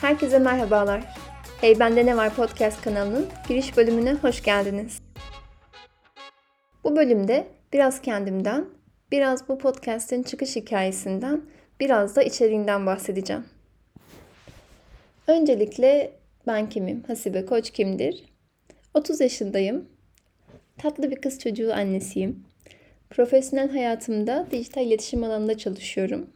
Herkese merhabalar. Hey Bende Ne Var podcast kanalının giriş bölümüne hoş geldiniz. Bu bölümde biraz kendimden, biraz bu podcast'in çıkış hikayesinden, biraz da içeriğinden bahsedeceğim. Öncelikle ben kimim? Hasibe Koç kimdir? 30 yaşındayım. Tatlı bir kız çocuğu annesiyim. Profesyonel hayatımda dijital iletişim alanında çalışıyorum.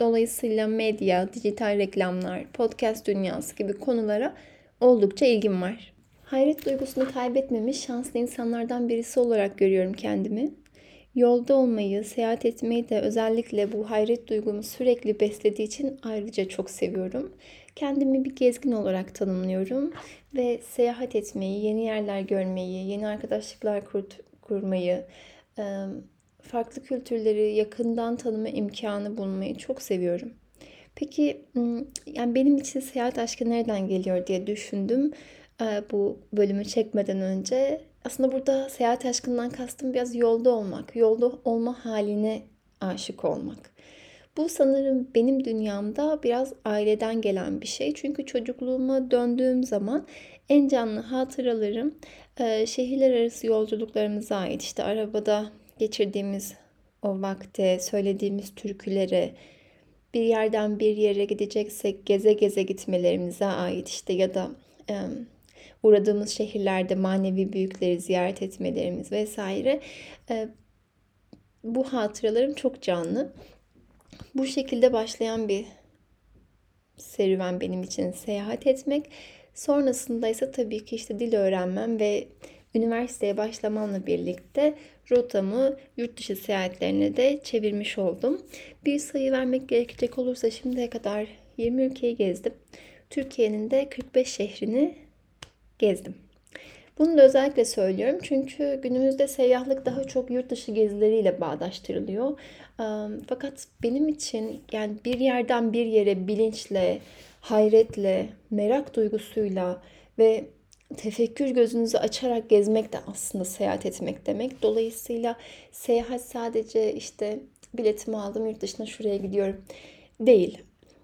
Dolayısıyla medya, dijital reklamlar, podcast dünyası gibi konulara oldukça ilgim var. Hayret duygusunu kaybetmemiş şanslı insanlardan birisi olarak görüyorum kendimi. Yolda olmayı, seyahat etmeyi de özellikle bu hayret duygumu sürekli beslediği için ayrıca çok seviyorum. Kendimi bir gezgin olarak tanımlıyorum ve seyahat etmeyi, yeni yerler görmeyi, yeni arkadaşlıklar kur kurmayı, farklı kültürleri yakından tanıma imkanı bulmayı çok seviyorum. Peki yani benim için seyahat aşkı nereden geliyor diye düşündüm bu bölümü çekmeden önce. Aslında burada seyahat aşkından kastım biraz yolda olmak, yolda olma haline aşık olmak. Bu sanırım benim dünyamda biraz aileden gelen bir şey. Çünkü çocukluğuma döndüğüm zaman en canlı hatıralarım şehirler arası yolculuklarımıza ait. İşte arabada geçirdiğimiz o vakte, söylediğimiz türkülere, bir yerden bir yere gideceksek geze geze gitmelerimize ait işte ya da e, uğradığımız şehirlerde manevi büyükleri ziyaret etmelerimiz vesaire e, bu hatıralarım çok canlı. Bu şekilde başlayan bir serüven benim için seyahat etmek. Sonrasında ise tabii ki işte dil öğrenmem ve üniversiteye başlamamla birlikte rotamı yurt dışı seyahatlerine de çevirmiş oldum. Bir sayı vermek gerekecek olursa şimdiye kadar 20 ülkeyi gezdim. Türkiye'nin de 45 şehrini gezdim. Bunu da özellikle söylüyorum çünkü günümüzde seyyahlık daha çok yurt dışı gezileriyle bağdaştırılıyor. Fakat benim için yani bir yerden bir yere bilinçle, hayretle, merak duygusuyla ve tefekkür gözünüzü açarak gezmek de aslında seyahat etmek demek. Dolayısıyla seyahat sadece işte biletimi aldım yurt dışına şuraya gidiyorum değil.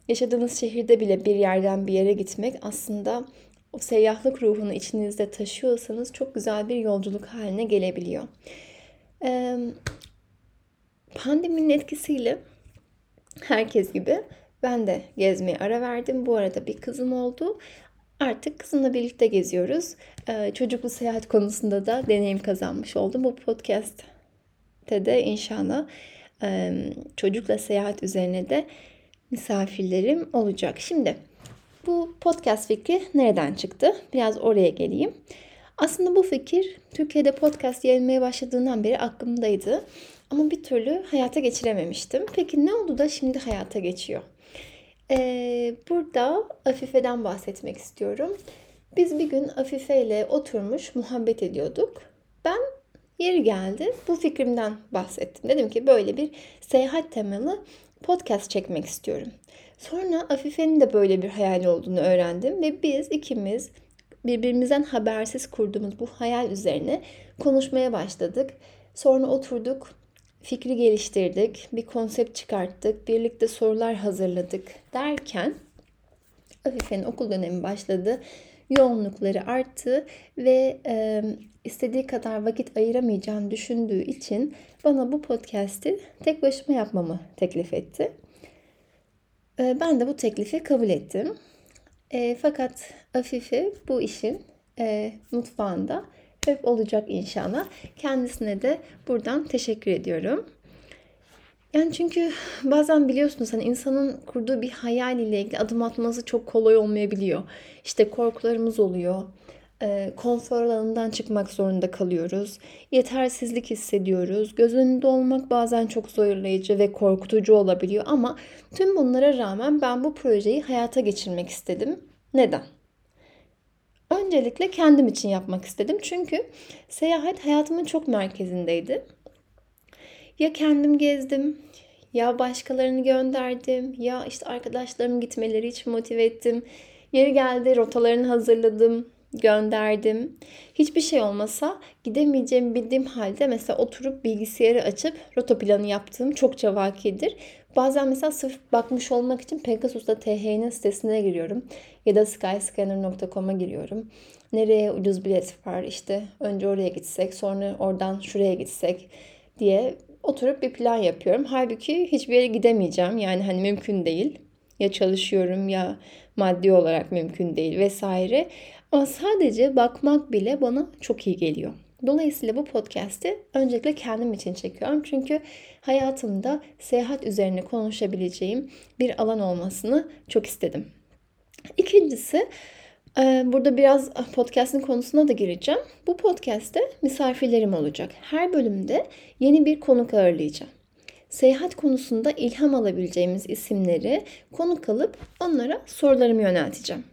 Yaşadığınız şehirde bile bir yerden bir yere gitmek aslında o seyyahlık ruhunu içinizde taşıyorsanız çok güzel bir yolculuk haline gelebiliyor. Ee, pandeminin etkisiyle herkes gibi ben de gezmeye ara verdim. Bu arada bir kızım oldu. Artık kızımla birlikte geziyoruz. Ee, çocuklu seyahat konusunda da deneyim kazanmış oldum. Bu podcast'te de inşallah e, çocukla seyahat üzerine de misafirlerim olacak. Şimdi bu podcast fikri nereden çıktı? Biraz oraya geleyim. Aslında bu fikir Türkiye'de podcast yayılmaya başladığından beri aklımdaydı. Ama bir türlü hayata geçirememiştim. Peki ne oldu da şimdi hayata geçiyor? Ee, burada Afife'den bahsetmek istiyorum. Biz bir gün Afife ile oturmuş muhabbet ediyorduk. Ben yeri geldi bu fikrimden bahsettim. Dedim ki böyle bir seyahat temalı podcast çekmek istiyorum. Sonra Afife'nin de böyle bir hayal olduğunu öğrendim ve biz ikimiz birbirimizden habersiz kurduğumuz bu hayal üzerine konuşmaya başladık. Sonra oturduk, fikri geliştirdik, bir konsept çıkarttık, birlikte sorular hazırladık derken Afife'nin okul dönemi başladı. Yoğunlukları arttı ve e, istediği kadar vakit ayıramayacağını düşündüğü için bana bu podcast'i tek başıma yapmamı teklif etti. E, ben de bu teklifi kabul ettim. E, fakat Afife bu işin e, mutfağında hep olacak inşallah. Kendisine de buradan teşekkür ediyorum. Yani çünkü bazen biliyorsunuz hani insanın kurduğu bir hayal ile ilgili adım atması çok kolay olmayabiliyor. İşte korkularımız oluyor. E, konfor alanından çıkmak zorunda kalıyoruz. Yetersizlik hissediyoruz. Göz önünde olmak bazen çok zorlayıcı ve korkutucu olabiliyor ama tüm bunlara rağmen ben bu projeyi hayata geçirmek istedim. Neden? Öncelikle kendim için yapmak istedim. Çünkü seyahat hayatımın çok merkezindeydi. Ya kendim gezdim, ya başkalarını gönderdim, ya işte arkadaşlarım gitmeleri için motive ettim. Yeri geldi rotalarını hazırladım, gönderdim. Hiçbir şey olmasa gidemeyeceğimi bildiğim halde mesela oturup bilgisayarı açıp rota planı yaptığım çokça vakidir. Bazen mesela sırf bakmış olmak için Pegasus'ta TH'nin sitesine giriyorum. Ya da skyscanner.com'a giriyorum. Nereye ucuz bilet var işte önce oraya gitsek sonra oradan şuraya gitsek diye oturup bir plan yapıyorum. Halbuki hiçbir yere gidemeyeceğim. Yani hani mümkün değil. Ya çalışıyorum ya maddi olarak mümkün değil vesaire. Ama sadece bakmak bile bana çok iyi geliyor. Dolayısıyla bu podcast'i öncelikle kendim için çekiyorum. Çünkü hayatımda seyahat üzerine konuşabileceğim bir alan olmasını çok istedim. İkincisi e, Burada biraz podcast'in konusuna da gireceğim. Bu podcast'te misafirlerim olacak. Her bölümde yeni bir konuk ağırlayacağım. Seyahat konusunda ilham alabileceğimiz isimleri konuk alıp onlara sorularımı yönelteceğim.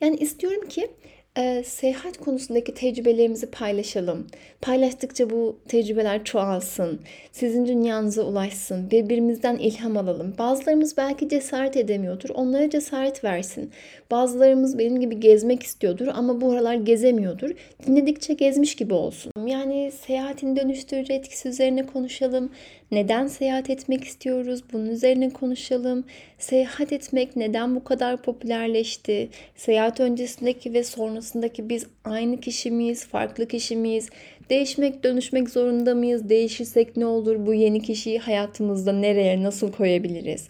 Yani istiyorum ki e, seyahat konusundaki tecrübelerimizi paylaşalım. Paylaştıkça bu tecrübeler çoğalsın. Sizin dünyanıza ulaşsın. Birbirimizden ilham alalım. Bazılarımız belki cesaret edemiyordur. Onlara cesaret versin. Bazılarımız benim gibi gezmek istiyordur ama bu aralar gezemiyordur. Dinledikçe gezmiş gibi olsun. Yani seyahatin dönüştürücü etkisi üzerine konuşalım. Neden seyahat etmek istiyoruz? Bunun üzerine konuşalım. Seyahat etmek neden bu kadar popülerleşti? Seyahat öncesindeki ve sonrasındaki biz aynı kişi miyiz? Farklı kişi miyiz? Değişmek, dönüşmek zorunda mıyız? Değişirsek ne olur? Bu yeni kişiyi hayatımızda nereye, nasıl koyabiliriz?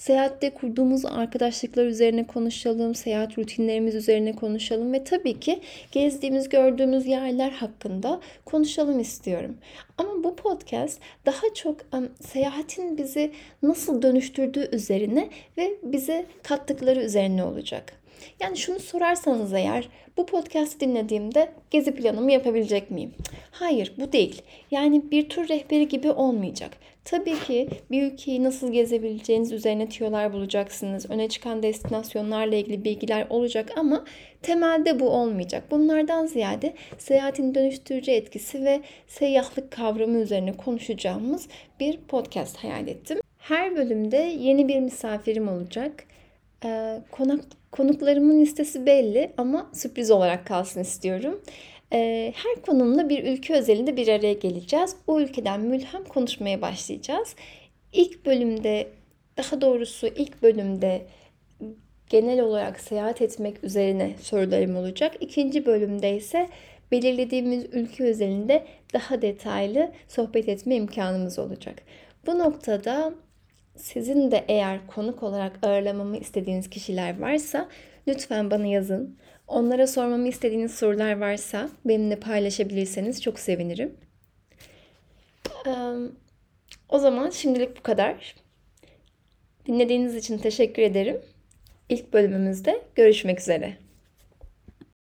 Seyahatte kurduğumuz arkadaşlıklar üzerine konuşalım, seyahat rutinlerimiz üzerine konuşalım ve tabii ki gezdiğimiz, gördüğümüz yerler hakkında konuşalım istiyorum. Ama bu podcast daha çok um, seyahatin bizi nasıl dönüştürdüğü üzerine ve bize kattıkları üzerine olacak. Yani şunu sorarsanız eğer bu podcast'i dinlediğimde gezi planımı yapabilecek miyim? Hayır bu değil. Yani bir tur rehberi gibi olmayacak. Tabii ki bir ülkeyi nasıl gezebileceğiniz üzerine tiyolar bulacaksınız. Öne çıkan destinasyonlarla ilgili bilgiler olacak ama temelde bu olmayacak. Bunlardan ziyade seyahatin dönüştürücü etkisi ve seyyahlık kavramı üzerine konuşacağımız bir podcast hayal ettim. Her bölümde yeni bir misafirim olacak. Ee, konak konuklarımın listesi belli ama sürpriz olarak kalsın istiyorum. Ee, her konumla bir ülke özelinde bir araya geleceğiz. O ülkeden mülhem konuşmaya başlayacağız. İlk bölümde, daha doğrusu ilk bölümde genel olarak seyahat etmek üzerine sorularım olacak. İkinci bölümde ise belirlediğimiz ülke özelinde daha detaylı sohbet etme imkanımız olacak. Bu noktada sizin de eğer konuk olarak ağırlamamı istediğiniz kişiler varsa lütfen bana yazın. Onlara sormamı istediğiniz sorular varsa benimle paylaşabilirseniz çok sevinirim. O zaman şimdilik bu kadar. Dinlediğiniz için teşekkür ederim. İlk bölümümüzde görüşmek üzere.